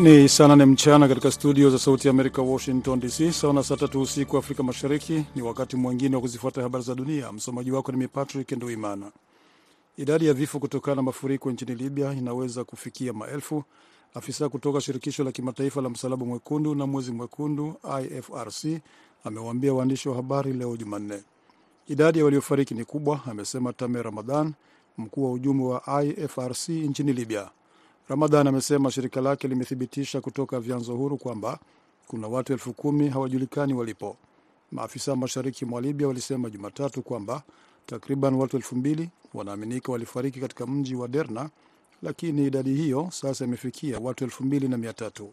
Ni saa nane mchana katika studio za Sauti ya Amerika, Washington DC, sawa na saa tatu usiku Afrika Mashariki. Ni wakati mwingine wa kuzifuata habari za dunia. Msomaji wako ni Mipatrick Patrick Nduimana. Idadi ya vifo kutokana na mafuriko nchini Libya inaweza kufikia maelfu. Afisa kutoka shirikisho la kimataifa la Msalaba Mwekundu na Mwezi Mwekundu IFRC amewaambia waandishi wa habari leo Jumanne. Idadi ya waliofariki ni kubwa, amesema Tamer Ramadan, mkuu wa ujumbe wa IFRC nchini Libya. Ramadhan amesema shirika lake limethibitisha kutoka vyanzo huru kwamba kuna watu elfu kumi hawajulikani walipo. Maafisa mashariki mwa Libya walisema Jumatatu kwamba takriban watu elfu mbili wanaaminika walifariki katika mji wa Derna, lakini idadi hiyo sasa imefikia watu elfu mbili na mia tatu.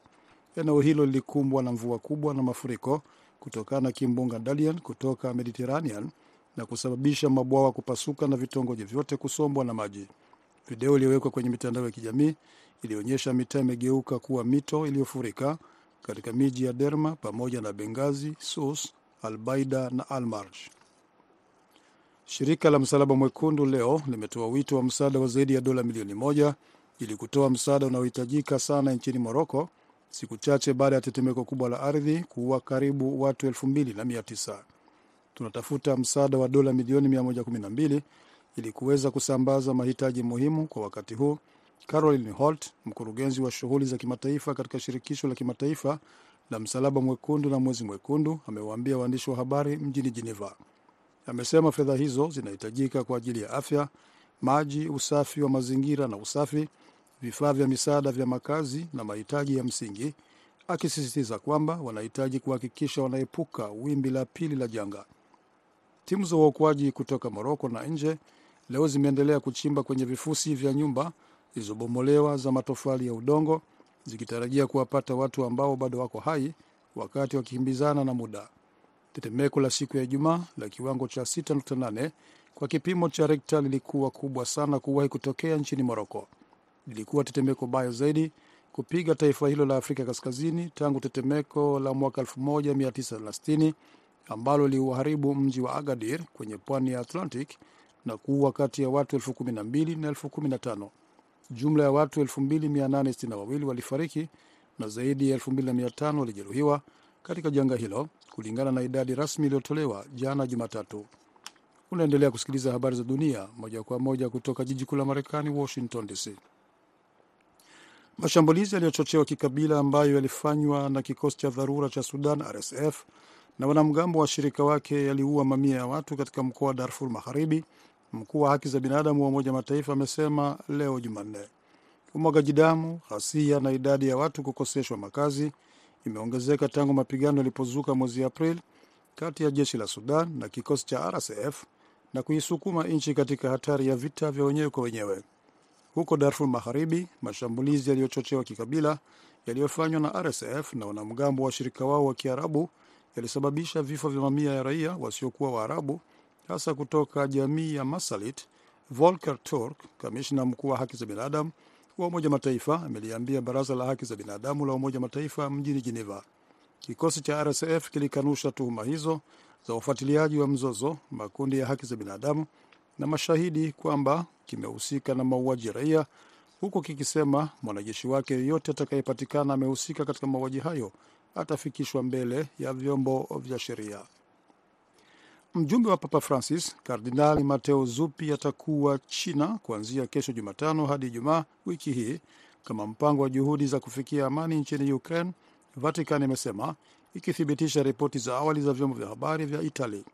Eneo hilo lilikumbwa na mvua kubwa na mafuriko kutokana na kimbunga Dalian kutoka Mediterranean na kusababisha mabwawa kupasuka na vitongoji vyote kusombwa na maji. Video iliyowekwa kwenye mitandao ya kijamii ilionyesha mitaa imegeuka kuwa mito iliyofurika katika miji ya Derma pamoja na Bengazi, Sus, Albaida na Almarj. Shirika la Msalaba Mwekundu leo limetoa wito wa msaada wa zaidi ya dola milioni moja ili kutoa msaada unaohitajika sana nchini Moroko, siku chache baada ya tetemeko kubwa la ardhi kuua karibu watu elfu mbili na mia tisa. Tunatafuta msaada wa dola milioni 112 ili kuweza kusambaza mahitaji muhimu kwa wakati huu, Caroline Holt, mkurugenzi wa shughuli za kimataifa katika shirikisho la kimataifa la Msalaba Mwekundu na Mwezi Mwekundu, amewaambia waandishi wa habari mjini Geneva. Amesema fedha hizo zinahitajika kwa ajili ya afya, maji, usafi wa mazingira na usafi, vifaa vya misaada vya makazi na mahitaji ya msingi, akisisitiza kwamba wanahitaji kuhakikisha wanaepuka wimbi la pili la janga. Timu za uokoaji kutoka Moroko na nje leo zimeendelea kuchimba kwenye vifusi vya nyumba zilizobomolewa za matofali ya udongo zikitarajia kuwapata watu ambao bado wako hai wakati wakikimbizana na muda. Tetemeko la siku ya Ijumaa la kiwango cha 6.8 kwa kipimo cha Rekta lilikuwa kubwa sana kuwahi kutokea nchini Moroko. Lilikuwa tetemeko baya zaidi kupiga taifa hilo la Afrika Kaskazini tangu tetemeko la mwaka 1960 ambalo liuharibu mji wa Agadir kwenye pwani ya Atlantic na kuua kati ya watu elfu kumi na mbili na elfu kumi na tano. Jumla ya watu 2862 walifariki na zaidi ya 2500 walijeruhiwa katika janga hilo, kulingana na idadi rasmi iliyotolewa jana Jumatatu. Unaendelea kusikiliza habari za dunia moja kwa moja kutoka jiji kuu la Marekani, Washington DC. Mashambulizi yaliyochochewa kikabila ambayo yalifanywa na kikosi cha dharura cha Sudan, RSF, na wanamgambo wa washirika wake yaliua mamia ya watu katika mkoa wa Darfur Magharibi. Mkuu wa haki za binadamu wa Umoja Mataifa amesema leo Jumanne umwagaji damu, ghasia na idadi ya watu kukoseshwa makazi imeongezeka tangu mapigano yalipozuka mwezi Aprili kati ya jeshi la Sudan na kikosi cha RSF na kuisukuma nchi katika hatari ya vita vya wenyewe kwa wenyewe. Huko Darfur Magharibi, mashambulizi yaliyochochewa kikabila yaliyofanywa na RSF na wanamgambo wa washirika wao wa Kiarabu yalisababisha vifo vya mamia ya raia wasiokuwa Waarabu, hasa kutoka jamii ya Masalit. Volker Turk, kamishna mkuu wa haki za binadamu wa Umoja Mataifa, ameliambia baraza la haki za binadamu la Umoja Mataifa mjini Geneva. Kikosi cha RSF kilikanusha tuhuma hizo za ufuatiliaji wa mzozo, makundi ya haki za binadamu na mashahidi kwamba kimehusika na mauaji ya raia, huku kikisema mwanajeshi wake yeyote atakayepatikana amehusika katika mauaji hayo atafikishwa mbele ya vyombo vya sheria. Mjumbe wa Papa Francis Kardinali Mateo Zuppi atakuwa China kuanzia kesho Jumatano hadi Ijumaa wiki hii kama mpango wa juhudi za kufikia amani nchini Ukraine, Vatican imesema ikithibitisha ripoti za awali za vyombo vya habari vya Italy.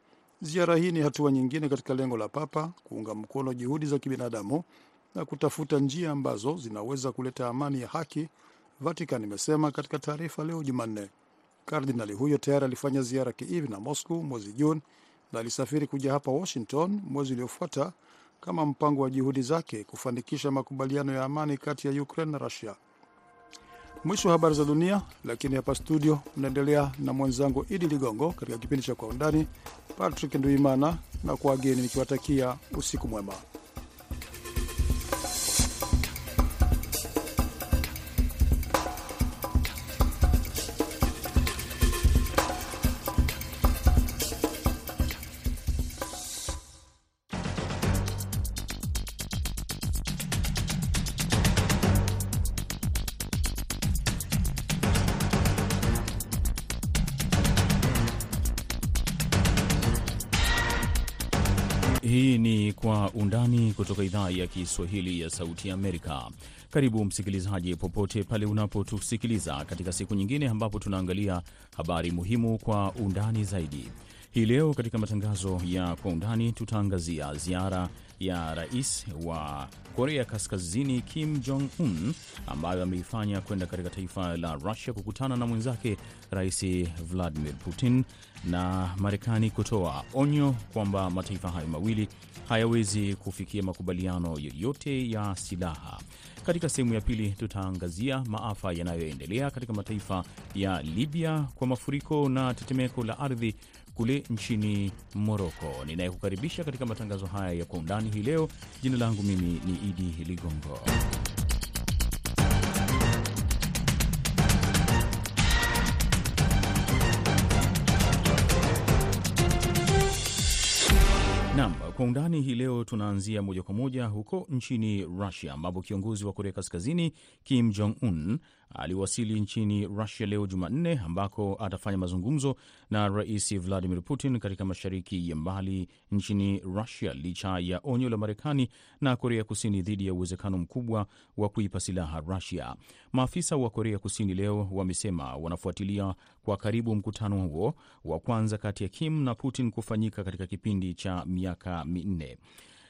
Ziara hii ni hatua nyingine katika lengo la Papa kuunga mkono juhudi za kibinadamu na kutafuta njia ambazo zinaweza kuleta amani ya haki, Vatican imesema katika taarifa leo Jumanne. Kardinali huyo tayari alifanya ziara Kiev na Moscow mwezi Juni na alisafiri kuja hapa Washington mwezi uliofuata kama mpango wa juhudi zake kufanikisha makubaliano ya amani kati ya Ukraine na Russia. Mwisho wa habari za dunia, lakini hapa studio mnaendelea na mwenzangu Idi Ligongo katika kipindi cha Kwa Undani. Patrick Nduimana na kwa wageni nikiwatakia usiku mwema. Kutoka idhaa ya Kiswahili ya Sauti ya Amerika. Karibu msikilizaji, popote pale unapotusikiliza katika siku nyingine ambapo tunaangalia habari muhimu kwa undani zaidi. Hii leo katika matangazo ya Kwa Undani tutaangazia ziara ya rais wa Korea Kaskazini Kim Jong Un ambayo ameifanya kwenda katika taifa la Rusia kukutana na mwenzake Rais Vladimir Putin na Marekani kutoa onyo kwamba mataifa hayo mawili hayawezi kufikia makubaliano yoyote ya silaha. Katika sehemu ya pili tutaangazia maafa yanayoendelea katika mataifa ya Libya kwa mafuriko na tetemeko la ardhi kule nchini Moroko. Ninayekukaribisha katika matangazo haya ya kwa undani hii leo, jina langu mimi ni Idi Ligongo. Nam, kwa undani hii leo tunaanzia moja kwa moja huko nchini Russia ambapo kiongozi wa Korea Kaskazini Kim Jong Un aliwasili nchini Rusia leo Jumanne, ambako atafanya mazungumzo na Rais Vladimir Putin katika mashariki ya mbali nchini Rusia, licha ya onyo la Marekani na Korea Kusini dhidi ya uwezekano mkubwa wa kuipa silaha Rusia. Maafisa wa Korea Kusini leo wamesema wanafuatilia kwa karibu mkutano huo wa kwanza kati ya Kim na Putin kufanyika katika kipindi cha miaka minne.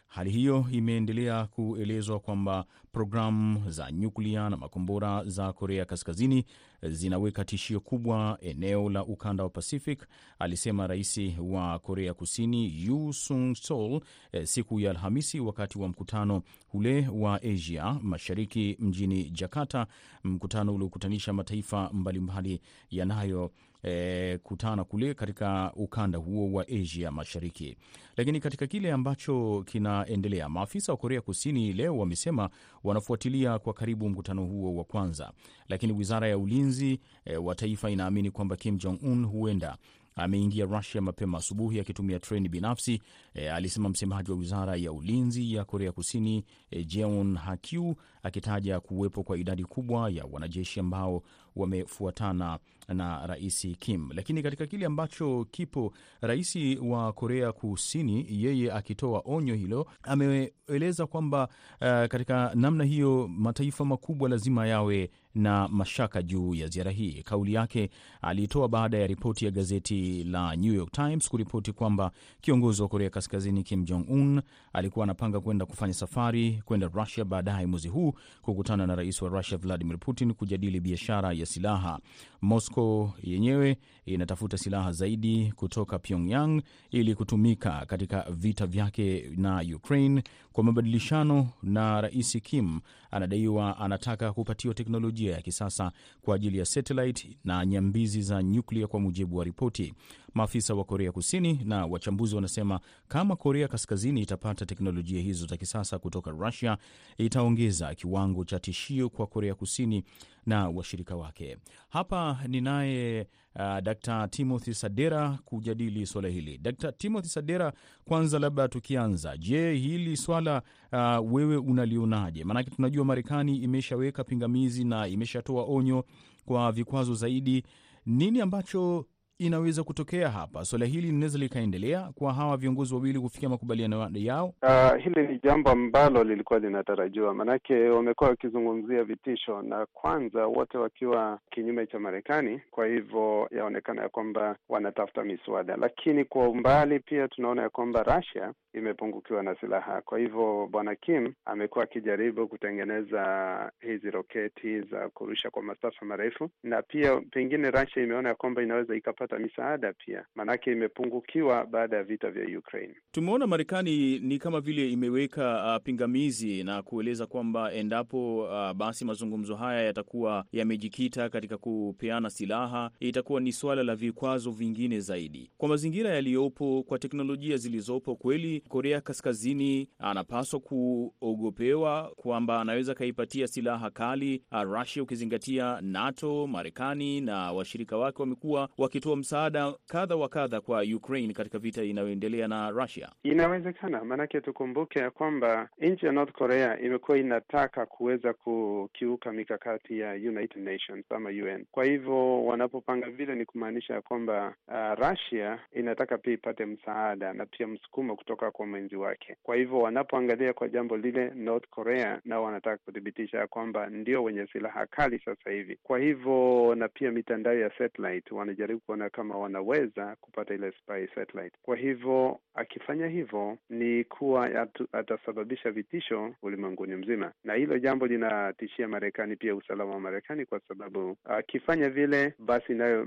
Hali hiyo imeendelea kuelezwa kwamba programu za nyuklia na makombora za Korea Kaskazini zinaweka tishio kubwa eneo la ukanda wa Pacific, alisema rais wa Korea Kusini Yu Sung Sol siku ya Alhamisi wakati wa mkutano ule wa Asia Mashariki mjini Jakarta, mkutano uliokutanisha mataifa mbalimbali yanayo E, kutana kule katika ukanda huo wa Asia Mashariki. Lakini katika kile ambacho kinaendelea, maafisa wa Korea Kusini leo wamesema wanafuatilia kwa karibu mkutano huo wa kwanza, lakini wizara ya ulinzi e, wa taifa inaamini kwamba Kim Jong Un huenda ameingia Rusia mapema asubuhi akitumia treni binafsi e, alisema msemaji wa wizara ya ulinzi ya Korea Kusini e, Jeon Hakyu akitaja kuwepo kwa idadi kubwa ya wanajeshi ambao wamefuatana na rais Kim. Lakini katika kile ambacho kipo, rais wa Korea Kusini yeye akitoa onyo hilo ameeleza kwamba uh, katika namna hiyo mataifa makubwa lazima yawe na mashaka juu ya ziara hii. Kauli yake aliitoa baada ya ripoti ya gazeti la New York Times kuripoti kwamba kiongozi wa Korea Kaskazini Kim Jong Un alikuwa anapanga kwenda kufanya safari kwenda Russia baadaye mwezi huu kukutana na rais wa Russia Vladimir Putin kujadili biashara ya silaha. Moscow yenyewe inatafuta silaha zaidi kutoka Pyongyang ili kutumika katika vita vyake na Ukraine kwa mabadilishano, na rais Kim anadaiwa anataka kupatiwa teknolojia ya kisasa kwa ajili ya satellite na nyambizi za nyuklia, kwa mujibu wa ripoti. Maafisa wa Korea Kusini na wachambuzi wanasema kama Korea Kaskazini itapata teknolojia hizo za kisasa kutoka Russia, itaongeza kiwango cha tishio kwa Korea Kusini na washirika wake. Hapa ninaye uh, Dr. Timothy Sadera kujadili swala hili. Dr. Timothy Sadera, kwanza labda tukianza, je, hili swala uh, wewe unalionaje? Maanake tunajua Marekani imeshaweka pingamizi na imeshatoa onyo kwa vikwazo zaidi. Nini ambacho inaweza kutokea hapa? Suala hili linaweza likaendelea kwa hawa viongozi wawili kufikia makubaliano yao? Uh, hili ni jambo ambalo lilikuwa linatarajiwa, maanake wamekuwa wakizungumzia vitisho, na kwanza wote wakiwa kinyume cha Marekani. Kwa hivyo yaonekana ya kwamba wanatafuta miswada, lakini kwa umbali pia tunaona ya kwamba Russia imepungukiwa na silaha. Kwa hivyo bwana Kim amekuwa akijaribu kutengeneza hizi roketi za kurusha kwa masafa marefu, na pia pengine Russia imeona ya kwamba inaweza ikapata misaada pia, maanake imepungukiwa baada ya vita vya Ukraine. Tumeona Marekani ni kama vile imeweka uh, pingamizi na kueleza kwamba endapo uh, basi mazungumzo haya yatakuwa yamejikita katika kupeana silaha, itakuwa ni suala la vikwazo vingine zaidi. Kwa mazingira yaliyopo, kwa teknolojia zilizopo, kweli Korea Kaskazini anapaswa kuogopewa kwamba anaweza akaipatia silaha kali Russia, ukizingatia NATO, Marekani na washirika wake wamekuwa wakitoa msaada kadha wa kadha kwa Ukraine katika vita inayoendelea na Russia. Inawezekana, maanake tukumbuke ya kwamba nchi ya North Korea imekuwa inataka kuweza kukiuka mikakati ya United Nations ama UN. Kwa hivyo wanapopanga vile, ni kumaanisha ya kwamba uh, Russia inataka pia ipate msaada na pia msukumo kutoka kutoka kwa mwenzi wake. Kwa hivyo wanapoangalia kwa jambo lile, North Korea nao wanataka kuthibitisha ya kwamba ndio wenye silaha kali sasa hivi. Kwa hivyo na pia mitandao ya satellite wanajaribu kuona kama wanaweza kupata ile spy satellite. Kwa hivyo akifanya hivyo ni kuwa atasababisha vitisho ulimwenguni mzima, na hilo jambo linatishia Marekani pia usalama wa Marekani, kwa sababu akifanya vile, basi nayo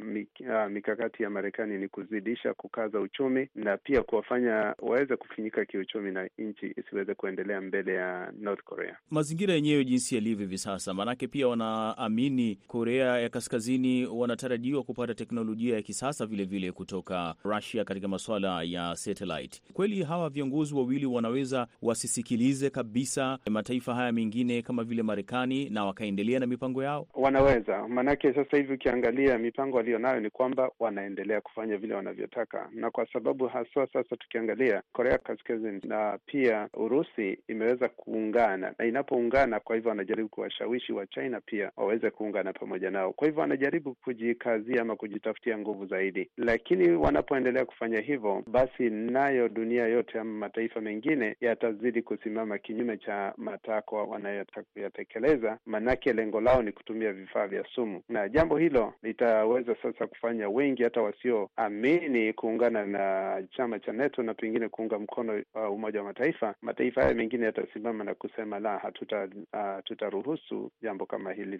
mikakati ya Marekani ni kuzidisha kukaza uchumi na pia kuwafanya waweze kufinyika kiuchumi na nchi isiweze kuendelea mbele ya North Korea. Mazingira yenyewe jinsi yalivyo hivi sasa, maanake pia wanaamini Korea ya Kaskazini wanatarajiwa kupata teknolojia ya kisasa vilevile vile kutoka Russia katika masuala ya satellite. Kweli hawa viongozi wawili wanaweza wasisikilize kabisa mataifa haya mengine kama vile Marekani na wakaendelea na mipango yao? Wanaweza, maanake sasa hivi ukiangalia mipango walionayo ni kwamba wanaendelea kufanya vile wanavyotaka, na kwa sababu haswa sasa tukiangalia Korea Kaskazini. Na pia Urusi imeweza kuungana, na inapoungana, kwa hivyo wanajaribu kuwashawishi wa China pia waweze kuungana pamoja nao. Kwa hivyo wanajaribu kujikazia ama kujitafutia nguvu zaidi, lakini wanapoendelea kufanya hivyo, basi nayo dunia yote ama mataifa mengine yatazidi kusimama kinyume cha matakwa wanayoyatekeleza, manake lengo lao ni kutumia vifaa vya sumu, na jambo hilo litaweza sasa kufanya wengi hata wasioamini kuungana na chama cha NATO na pengine kuunga mkono uh, Umoja wa Mataifa. Mataifa haya mengine yatasimama na kusema la, hatuta uh, tutaruhusu jambo kama hili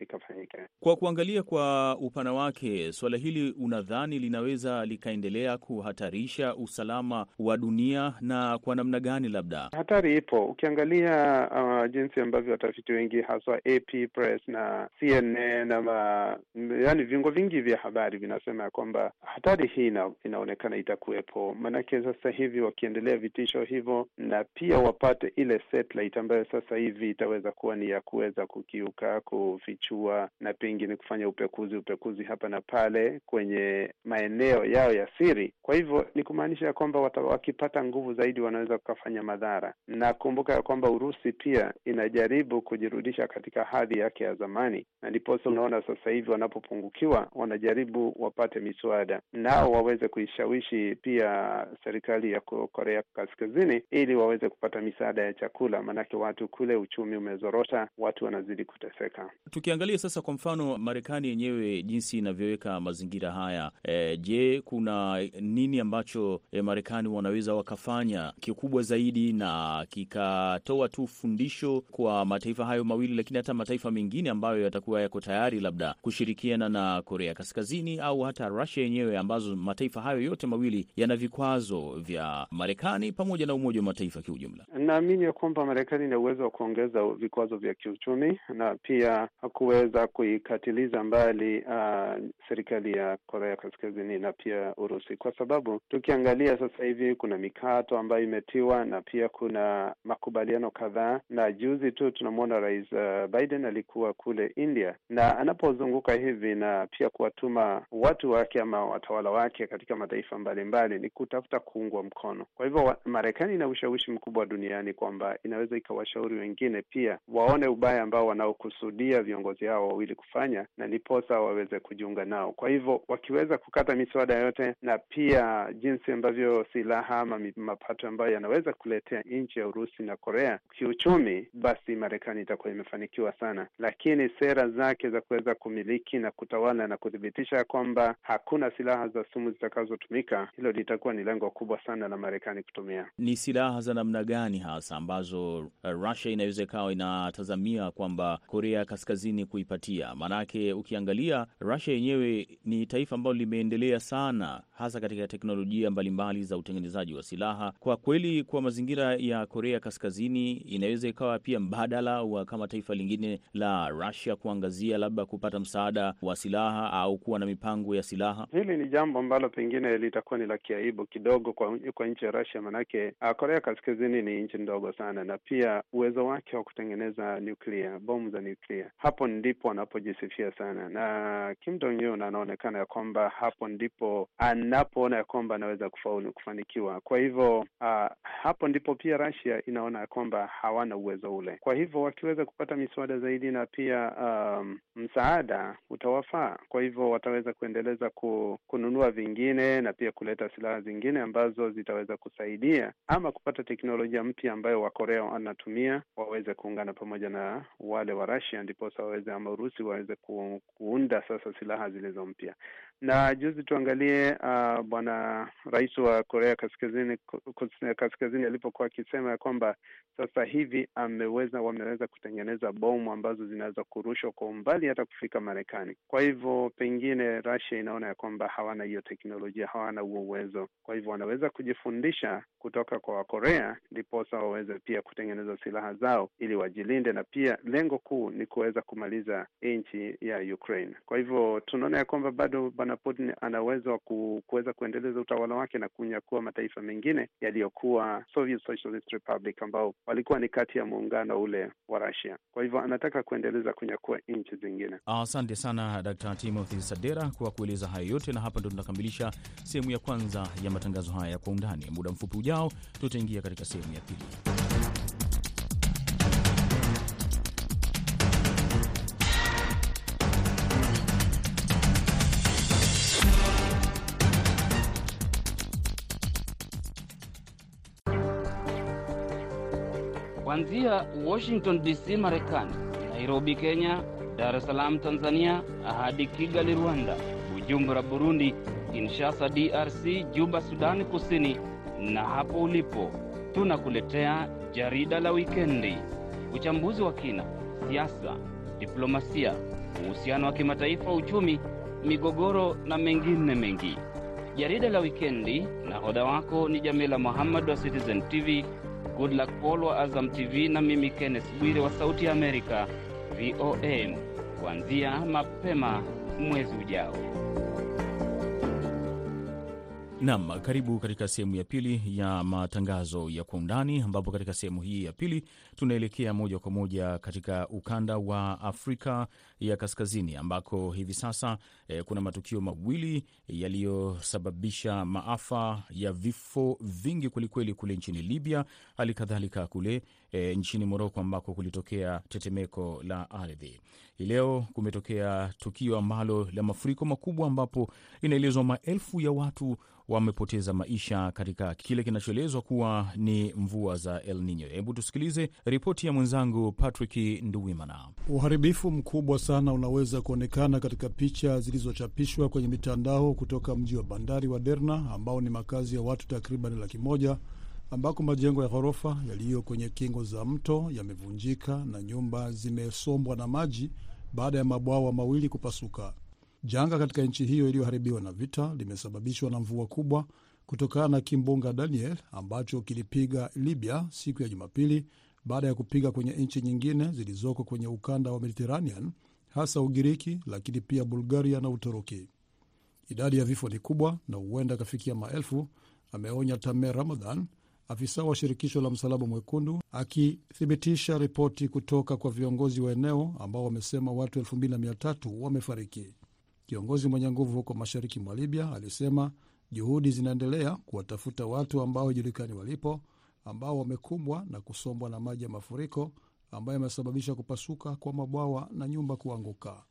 likafanyika. Kwa kuangalia kwa upana wake, suala hili unadhani linaweza likaendelea kuhatarisha usalama wa dunia na kwa namna gani? Labda hatari ipo. Ukiangalia uh, jinsi ambavyo watafiti wengi haswa AP Press na CNN ama yani viungo vingi vya habari vinasema ya kwamba hatari hii ina, inaonekana itakuwepo, maanake sasa hivi wakiendelea vitisho hivyo na pia wapate ile satellite ambayo sasa hivi itaweza kuwa ni ya kuweza kukiuka, kufichua na pengine kufanya upekuzi upekuzi hapa na pale kwenye maeneo yao ya siri. Kwa hivyo ni kumaanisha ya kwamba wakipata nguvu zaidi wanaweza kufanya madhara, na kumbuka ya kwamba Urusi pia inajaribu kujirudisha katika hadhi yake ya zamani, na ndiposa unaona sasa hivi wanapopungukiwa wanajaribu wapate miswada. Nao waweze kuishawishi pia serikali ya Korea Kaskazini ili waweze kupata misaada ya chakula, maanake watu kule uchumi umezorota, watu wanazidi kuteseka. Tukiangalia sasa kwa mfano Marekani yenyewe jinsi inavyoweka mazingira haya e, je, kuna nini ambacho e, Marekani wanaweza wakafanya kikubwa zaidi na kikatoa tu fundisho kwa mataifa hayo mawili, lakini hata mataifa mengine ambayo yatakuwa yako tayari labda kushirikiana na Korea Kaskazini au hata Russia yenyewe ambazo mataifa hayo yote mawili yana vikwazo vya Marekani pamoja na Umoja wa Mataifa kiujumla. Naamini ya kwamba Marekani ina uwezo wa kuongeza vikwazo vya kiuchumi na pia kuweza kuikatiliza mbali uh, serikali ya Korea Kaskazini na pia Urusi, kwa sababu tukiangalia sasa hivi kuna mikato ambayo imetiwa na pia kuna makubaliano kadhaa, na juzi tu tunamwona Rais uh, Biden alikuwa kule India, na anapozunguka hivi na pia kuwatuma watu wake ama watawala wake katika mataifa mbalimbali mbali, ni kutafuta kuungwa mkono. Kwa hivyo Marekani ina ushawishi mkubwa duniani kwamba inaweza ikawashauri wengine pia waone ubaya ambao wanaokusudia viongozi hao wawili kufanya, na ndiposa waweze kujiunga nao. Kwa hivyo wakiweza kukata miswada yote na pia jinsi ambavyo silaha ama mapato ambayo yanaweza kuletea nchi ya Urusi na Korea kiuchumi, basi Marekani itakuwa imefanikiwa sana, lakini sera zake za kuweza kumiliki na kutawala na kuthibitisha kwamba hakuna silaha za sumu zitakazotumika, hilo litakuwa ni lengo kubwa sana la Marekani kutumia. Ni silaha za namna gani hasa ambazo uh, Russia inaweza ikawa inatazamia kwamba Korea Kaskazini kuipatia? Maanake ukiangalia Russia yenyewe ni taifa ambalo limeendelea sana, hasa katika teknolojia mbalimbali za utengenezaji wa silaha. Kwa kweli, kwa mazingira ya Korea Kaskazini inaweza ikawa pia mbadala wa kama taifa lingine la Russia kuangazia labda kupata msaada wa silaha au kuwa na mipango ya silaha. Hili ni jambo ambalo pengine litakuwa ni la kiaibu kidogo kwa, kwa nchi ya Russia, manake Korea Kaskazini ni nchi ndogo sana, na pia uwezo wake wa kutengeneza nuklia, bomu za nuklia, hapo ndipo anapojisifia sana, na Kim Jong Un anaonekana ya kwamba hapo ndipo anapoona ya kwamba anaweza kufaulu kufanikiwa. Kwa hivyo uh, hapo ndipo pia Russia inaona kwamba hawana uwezo ule. Kwa hivyo wakiweza kupata miswada zaidi na pia um, msaada utawafaa. Kwa hivyo wataweza kuendeleza ku, kununua vingine na pia kuleta silaha zingine ambazo zitaweza kusaidia ama kupata teknolojia mpya ambayo Wakorea wanatumia waweze kuungana pamoja na wale wa Russia, ndiposa waweze ama Urusi waweze ku, kuunda sasa silaha zilizo mpya. Na juzi tuangalie uh, bwana rais wa Korea Kaskazini Kaskazini alipokuwa akisema ya kwamba sasa hivi ameweza wameweza kutengeneza bomu ambazo zinaweza kurushwa kwa umbali hata kufika Marekani. Kwa hivyo pengine Russia inaona ya kwamba hawana hiyo teknolojia, hawana huo uwezo, kwa hivyo wanaweza kujifundisha kutoka kwa Wakorea ndiposa waweze pia kutengeneza silaha zao ili wajilinde, na pia lengo kuu ni kuweza kumaliza nchi ya Ukraine. Kwa hivyo tunaona ya kwamba bado bwana Putin ana uwezo wa kuweza kuendeleza utawala wake na kunyakua mataifa mengine yaliyokuwa Soviet Socialist Republic ambao walikuwa ni kati ya muungano ule wa Russia. Kwa hivyo anataka kuendeleza kunyakua nchi zingine. Asante sana Dr. Timothy Sadera kwa kueleza hayo yote, na hapa ndo tunakamilisha sehemu ya kwanza ya matangazo haya ya kwa undani. Muda mfupi ujao tutaingia katika sehemu ya pili. Kuanzia Washington DC, Marekani, Nairobi, Kenya, Dar es Salaam, Tanzania, hadi Kigali, Rwanda, Bujumbura, Burundi, Kinshasa, DRC, Juba, Sudani Kusini, na hapo ulipo tunakuletea jarida la wikendi, uchambuzi wa kina, siasa, diplomasia, uhusiano wa kimataifa, uchumi, migogoro na mengine mengi. Jarida la wikendi, nahodha wako ni Jamila Muhammad wa Citizen TV, Goodluck Paul wa Azam TV na mimi Kenneth Bwire wa Sauti ya Amerika VOA, kuanzia mapema mwezi ujao. Nam, karibu katika sehemu ya pili ya matangazo ya kwa undani, ambapo katika sehemu hii ya pili tunaelekea moja kwa moja katika ukanda wa Afrika ya Kaskazini, ambako hivi sasa eh, kuna matukio mawili yaliyosababisha maafa ya vifo vingi kwelikweli kule nchini Libya, hali kadhalika kule eh, nchini Moroko ambako kulitokea tetemeko la ardhi. Hii leo kumetokea tukio ambalo la mafuriko makubwa, ambapo inaelezwa maelfu ya watu wamepoteza maisha katika kile kinachoelezwa kuwa ni mvua za El Nino. Hebu tusikilize ripoti ya mwenzangu Patrick Nduwimana. Uharibifu mkubwa sana unaweza kuonekana katika picha zilizochapishwa kwenye mitandao kutoka mji wa bandari wa Derna ambao ni makazi ya watu takriban laki moja ambako majengo ya ghorofa yaliyo kwenye kingo za mto yamevunjika na nyumba zimesombwa na maji baada ya mabwawa mawili kupasuka. Janga katika nchi hiyo iliyoharibiwa na vita limesababishwa na mvua kubwa kutokana na kimbunga Daniel ambacho kilipiga Libya siku ya Jumapili baada ya kupiga kwenye nchi nyingine zilizoko kwenye ukanda wa Mediterranean, hasa Ugiriki, lakini pia Bulgaria na Uturuki. Idadi ya vifo ni kubwa na huenda kafikia maelfu, ameonya Tamer Ramadan, afisa wa shirikisho la Msalaba Mwekundu, akithibitisha ripoti kutoka kwa viongozi wa eneo ambao wamesema watu 2300 wamefariki. Kiongozi mwenye nguvu huko mashariki mwa Libya alisema juhudi zinaendelea kuwatafuta watu ambao hawajulikani walipo, ambao wamekumbwa na kusombwa na maji ya mafuriko ambayo yamesababisha kupasuka kwa mabwawa na nyumba kuanguka.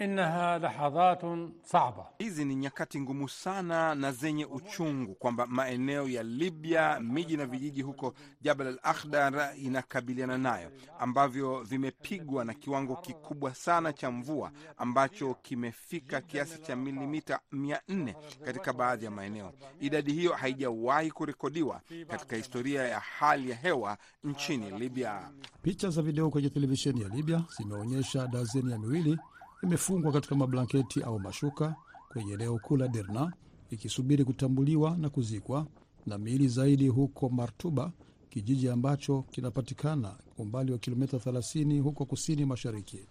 Innaha lahadhatun sa'ba, hizi ni nyakati ngumu sana na zenye uchungu, kwamba maeneo ya Libya, miji na vijiji huko Jabal al Akhdar inakabiliana nayo, ambavyo vimepigwa na kiwango kikubwa sana cha mvua ambacho kimefika kiasi cha milimita 400 katika baadhi ya maeneo. Idadi hiyo haijawahi kurekodiwa katika historia ya hali ya hewa nchini Libya. Picha za video kwenye televisheni ya Libya zimeonyesha dazeni ya miwili imefungwa katika mablanketi au mashuka kwenye eneo kuu la Derna ikisubiri kutambuliwa na kuzikwa, na miili zaidi huko Martuba, kijiji ambacho kinapatikana umbali wa kilomita 30 huko kusini mashariki.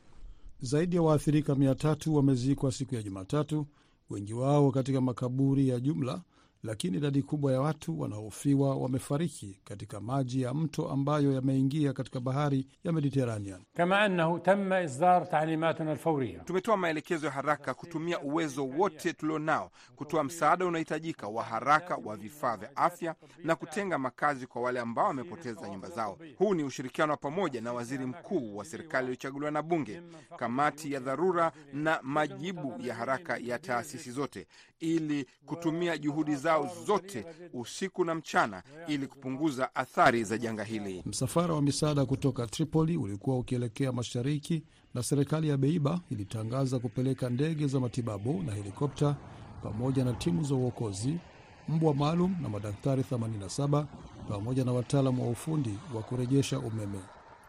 Zaidi ya waathirika 300 wamezikwa siku ya Jumatatu, wengi wao katika makaburi ya jumla, lakini idadi kubwa ya watu wanaohofiwa wamefariki katika maji ya mto ambayo yameingia katika bahari ya mediteranean kama annahu tamma isdar talimatuna alfawriya, tumetoa maelekezo ya haraka kutumia uwezo wote tulionao kutoa msaada unaohitajika wa haraka wa vifaa vya afya na kutenga makazi kwa wale ambao wamepoteza nyumba zao. Huu ni ushirikiano wa pamoja na waziri mkuu wa serikali iliyochaguliwa na bunge, kamati ya dharura na majibu ya haraka ya taasisi zote ili kutumia juhudi zao zote usiku na mchana ili kupunguza athari za janga hili. Msafara wa misaada kutoka Tripoli ulikuwa ukielekea mashariki na serikali ya Beiba ilitangaza kupeleka ndege za matibabu na helikopta pamoja na timu za uokozi, mbwa maalum na madaktari 87 pamoja na wataalamu wa ufundi wa kurejesha umeme.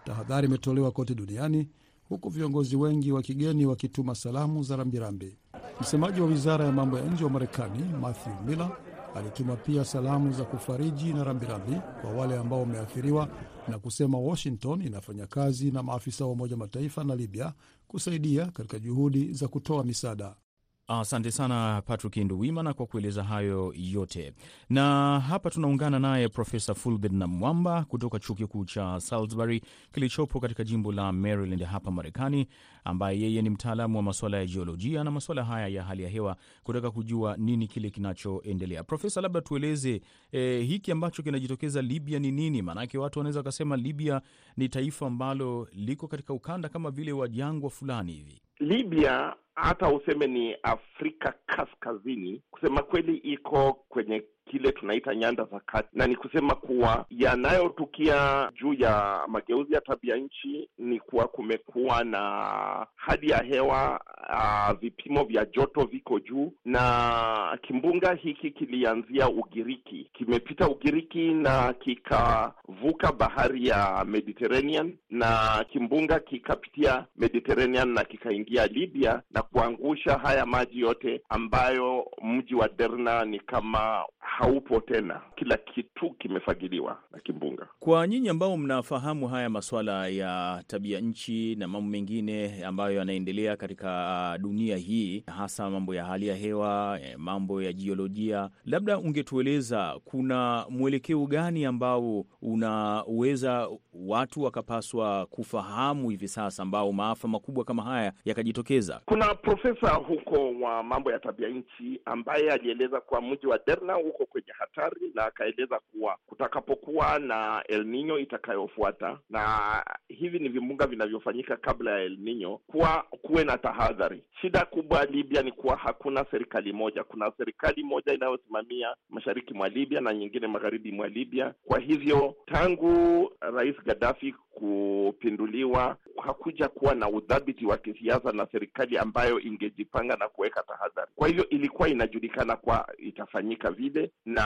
Tahadhari imetolewa kote duniani huku viongozi wengi wa kigeni wakituma salamu za rambirambi. Msemaji wa wizara ya mambo ya nje wa Marekani Matthew Miller alituma pia salamu za kufariji na rambirambi kwa wale ambao wameathiriwa na kusema Washington inafanya kazi na maafisa wa Umoja Mataifa na Libya kusaidia katika juhudi za kutoa misaada. Asante sana Patrick Nduwimana kwa kueleza hayo yote, na hapa tunaungana naye Profesa Fulbert Namwamba kutoka chuo kikuu cha Salisbury kilichopo katika jimbo la Maryland hapa Marekani, ambaye yeye ni mtaalamu wa masuala ya jiolojia na masuala haya ya hali ya hewa, kutaka kujua nini kile kinachoendelea. Profesa, labda tueleze eh, hiki ambacho kinajitokeza Libya ni nini? Maanake watu wanaweza wakasema Libya ni taifa ambalo liko katika ukanda kama vile wa jangwa fulani hivi. Libya hata useme ni Afrika Kaskazini, kusema kweli iko kwenye kile tunaita nyanda za kati, na ni kusema kuwa yanayotukia juu ya mageuzi ya tabia nchi ni kuwa kumekuwa na hali ya hewa uh, vipimo vya joto viko juu, na kimbunga hiki kilianzia Ugiriki, kimepita Ugiriki na kikavuka bahari ya Mediterranean, na kimbunga kikapitia Mediterranean na kikaingia Libya na kuangusha haya maji yote, ambayo mji wa Derna ni kama haupo tena, kila kitu kimefagiliwa na kimbunga. Kwa nyinyi ambao mnafahamu haya masuala ya tabia nchi na mambo mengine ambayo yanaendelea katika dunia hii, hasa mambo ya hali ya hewa, mambo ya jiolojia, labda ungetueleza kuna mwelekeo gani ambao unaweza watu wakapaswa kufahamu hivi sasa, ambao maafa makubwa kama haya yakajitokeza? Kuna profesa huko wa mambo ya tabia nchi ambaye alieleza kwa mji wa Derna uko kwenye hatari, na akaeleza kuwa kutakapokuwa na El Nino itakayofuata, na hivi ni vimbunga vinavyofanyika kabla ya El Nino, kuwa kuwe na tahadhari. Shida kubwa Libya ni kuwa hakuna serikali moja. Kuna serikali moja inayosimamia mashariki mwa Libya na nyingine magharibi mwa Libya. Kwa hivyo tangu Rais Gaddafi kupinduliwa hakuja kuwa na udhabiti wa kisiasa na serikali ambayo ingejipanga na kuweka tahadhari. Kwa hivyo ilikuwa inajulikana kwa itafanyika vile, na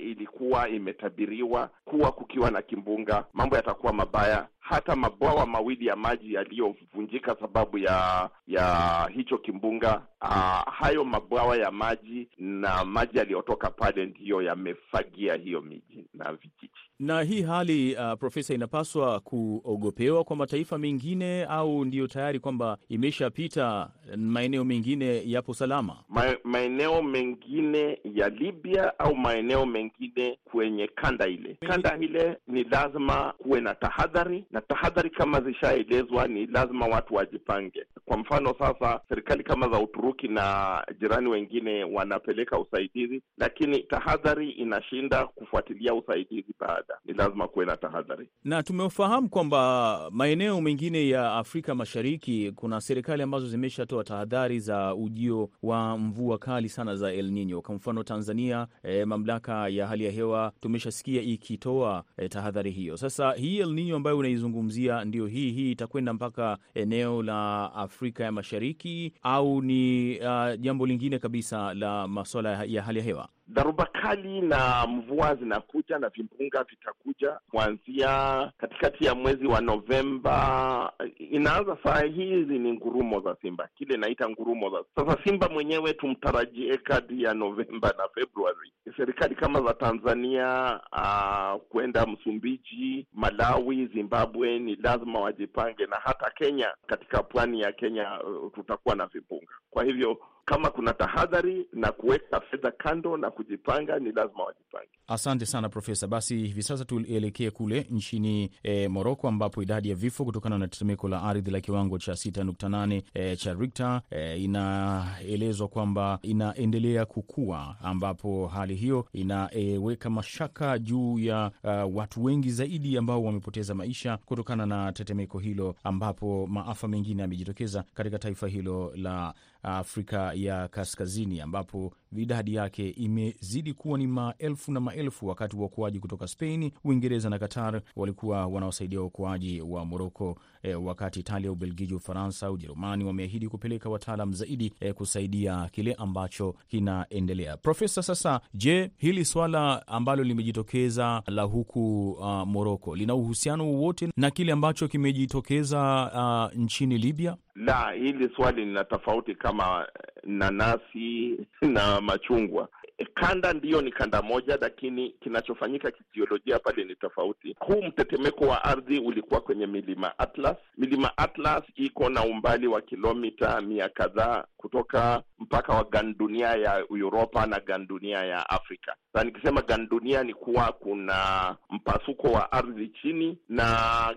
ilikuwa imetabiriwa kuwa kukiwa na kimbunga mambo yatakuwa mabaya. Hata mabwawa mawili ya maji yaliyovunjika sababu ya ya hicho kimbunga, uh, hayo mabwawa ya maji na maji yaliyotoka pale ndiyo yamefagia hiyo miji na vijiji. Na hii hali uh, Profesa, inapaswa kuogopewa kwa mataifa mengine au ndiyo tayari kwamba imeshapita, maeneo mengine yapo salama? Ma, maeneo mengine ya Libya au maeneo mengine kwenye kanda ile, kanda ile ni lazima kuwe na tahadhari, na tahadhari kama zishaelezwa, ni lazima watu wajipange. Kwa mfano sasa, serikali kama za Uturuki na jirani wengine wanapeleka usaidizi, lakini tahadhari inashinda kufuatilia usaidizi baada ni lazima kuwe na tahadhari, na tumefahamu kwamba maeneo mengine ya Afrika Mashariki kuna serikali ambazo zimeshatoa tahadhari za ujio wa mvua kali sana za El Nino. Kwa mfano Tanzania, eh, mamlaka ya hali ya hewa tumeshasikia ikitoa eh, tahadhari hiyo. Sasa hii El Nino ambayo unaizungumzia ndio hii hii itakwenda mpaka eneo la Afrika ya Mashariki au ni uh, jambo lingine kabisa la masuala ya hali ya hewa? Dharuba kali na mvua zinakuja na vimbunga vitakuja kuanzia katikati ya mwezi wa Novemba. Inaanza saa hizi ni ngurumo za simba, kile inaita ngurumo za sasa. Simba mwenyewe tumtarajie kati ya Novemba na Februari. Serikali kama za Tanzania, uh, kwenda Msumbiji, Malawi, Zimbabwe ni lazima wajipange, na hata Kenya, katika pwani ya Kenya uh, tutakuwa na vimbunga. Kwa hivyo kama kuna tahadhari na kuweka fedha kando na kujipanga, ni lazima wajipange. Asante sana Profesa. Basi hivi sasa tuelekee kule nchini e, Moroko ambapo idadi ya vifo kutokana na tetemeko la ardhi la kiwango cha 6.8 e, cha Richter e, inaelezwa kwamba inaendelea kukua, ambapo hali hiyo inaweka e, mashaka juu ya uh, watu wengi zaidi ambao wamepoteza maisha kutokana na tetemeko hilo, ambapo maafa mengine yamejitokeza katika taifa hilo la Afrika ya Kaskazini, ambapo idadi yake imezidi kuwa ni maelfu na maelfu, wakati waokoaji kutoka Spain, Uingereza na Qatar walikuwa wanaosaidia waokoaji wa Moroko, eh, wakati Italia, Ubelgiji, Ufaransa, Ujerumani wameahidi kupeleka wataalam zaidi eh, kusaidia kile ambacho kinaendelea. Profesa, sasa je, hili swala ambalo limejitokeza la huku uh, Moroko lina uhusiano wowote na kile ambacho kimejitokeza uh, nchini Libya? La, hili swali lina tofauti kama nanasi na machungwa. Kanda ndiyo ni kanda moja, lakini kinachofanyika kijiolojia pale ni tofauti. Huu mtetemeko wa ardhi ulikuwa kwenye milima Atlas. Milima Atlas iko na umbali wa kilomita mia kadhaa kutoka mpaka wa gandunia ya Uropa na gandunia ya Afrika. na nikisema gandunia ni kuwa kuna mpasuko wa ardhi chini, na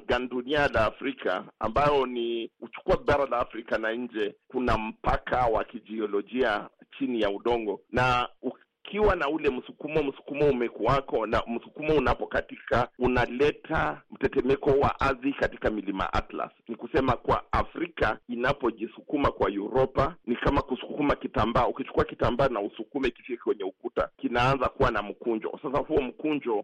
gandunia la Afrika ambayo ni uchukua bara la Afrika na nje, kuna mpaka wa kijiolojia chini ya udongo na ukiwa na ule msukumo, msukumo umekuwako, na msukumo unapokatika unaleta mtetemeko wa ardhi katika milima Atlas. Ni kusema kwa Afrika inapojisukuma kwa Uropa ni kama kusukuma kitambaa. Ukichukua kitambaa na usukume kifike kwenye ukuta, kinaanza kuwa na mkunjo. Sasa huo mkunjo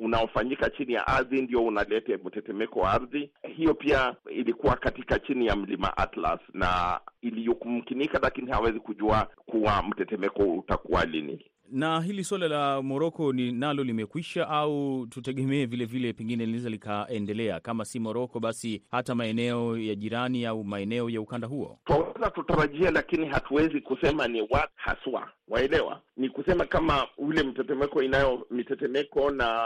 unaofanyika chini ya ardhi ndio unaleta mtetemeko wa ardhi. Hiyo pia ilikuwa katika chini ya mlima Atlas na iliyomkinika, lakini hawezi kujua kuwa mtetemeko utakuwa lini. Na hili suala la Moroko ni nalo limekwisha au tutegemee vilevile pengine linaweza likaendelea? Kama si Moroko, basi hata maeneo ya jirani au maeneo ya ukanda huo twaweza tutarajia, lakini hatuwezi kusema ni wat haswa, waelewa. Ni kusema kama ule mtetemeko inayo mitetemeko na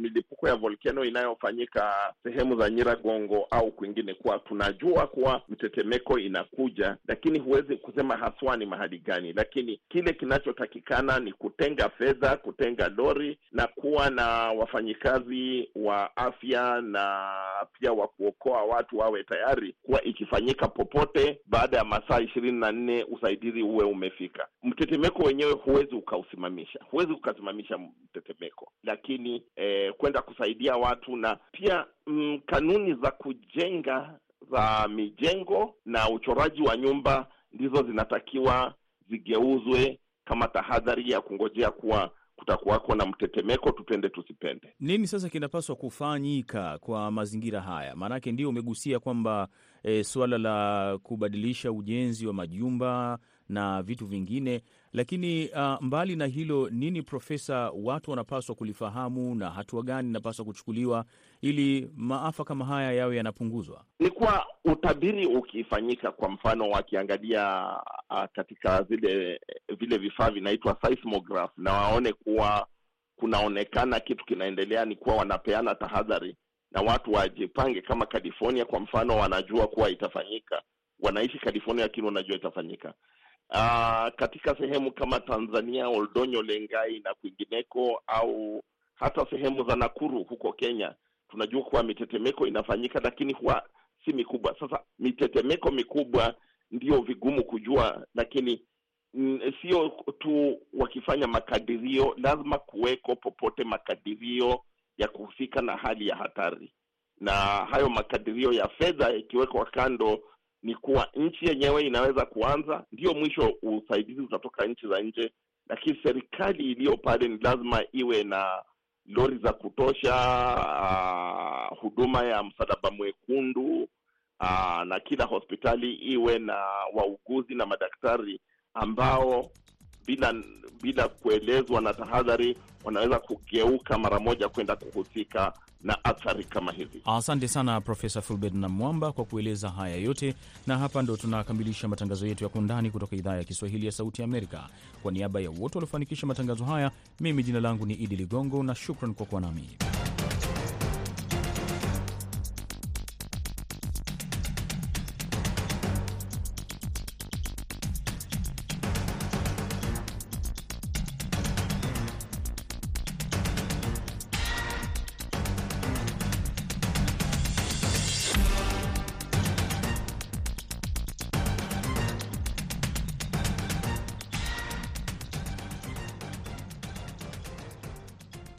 milipuko ya volkano inayofanyika sehemu za Nyiragongo au kwingine, kuwa tunajua kuwa mtetemeko inakuja, lakini huwezi kusema haswa ni mahali gani. Lakini kile kinachotakikana ni kutenga fedha, kutenga lori na kuwa na wafanyikazi wa afya na pia wa kuokoa watu wawe tayari, kuwa ikifanyika popote, baada ya masaa ishirini na nne usaidizi uwe umefika. Mtetemeko wenyewe huwezi ukausimamisha, huwezi ukasimamisha mtetemeko, lakini eh, kwenda kusaidia watu na pia mm, kanuni za kujenga za mijengo na uchoraji wa nyumba ndizo zinatakiwa zigeuzwe kama tahadhari ya kungojea kuwa kutakuwako na mtetemeko, tupende tusipende. Nini sasa kinapaswa kufanyika kwa mazingira haya? Maanake ndio umegusia kwamba e, suala la kubadilisha ujenzi wa majumba na vitu vingine, lakini uh, mbali na hilo, nini Profesa, watu wanapaswa kulifahamu na hatua gani inapaswa kuchukuliwa ili maafa kama haya yawe yanapunguzwa? Ni kuwa utabiri ukifanyika, kwa mfano wakiangalia uh, katika zile vile vifaa vinaitwa seismograph, na waone kuwa kunaonekana kitu kinaendelea, ni kuwa wanapeana tahadhari na watu wajipange. Kama California kwa mfano, wanajua kuwa itafanyika, wanaishi California lakini wanajua itafanyika. Uh, katika sehemu kama Tanzania, Oldonyo, Lengai na kwingineko, au hata sehemu za Nakuru huko Kenya, tunajua kuwa mitetemeko inafanyika, lakini huwa si mikubwa. Sasa mitetemeko mikubwa ndio vigumu kujua, lakini sio tu wakifanya makadirio, lazima kuweko popote makadirio ya kuhusika na hali ya hatari, na hayo makadirio ya fedha ikiwekwa kando ni kuwa nchi yenyewe inaweza kuanza, ndiyo mwisho usaidizi utatoka nchi za nje, lakini serikali iliyo pale ni lazima iwe na lori za kutosha, uh, huduma ya msalaba mwekundu, uh, na kila hospitali iwe na wauguzi na madaktari ambao bila bila kuelezwa na tahadhari wanaweza kugeuka mara moja kwenda kuhusika na athari kama hizi. Asante sana Profesa Fulbert na Mwamba kwa kueleza haya yote, na hapa ndo tunakamilisha matangazo yetu ya Kwa Undani kutoka idhaa ya Kiswahili ya Sauti ya Amerika. Kwa niaba ya wote waliofanikisha matangazo haya, mimi jina langu ni Idi Ligongo na shukran kwa kuwa nami.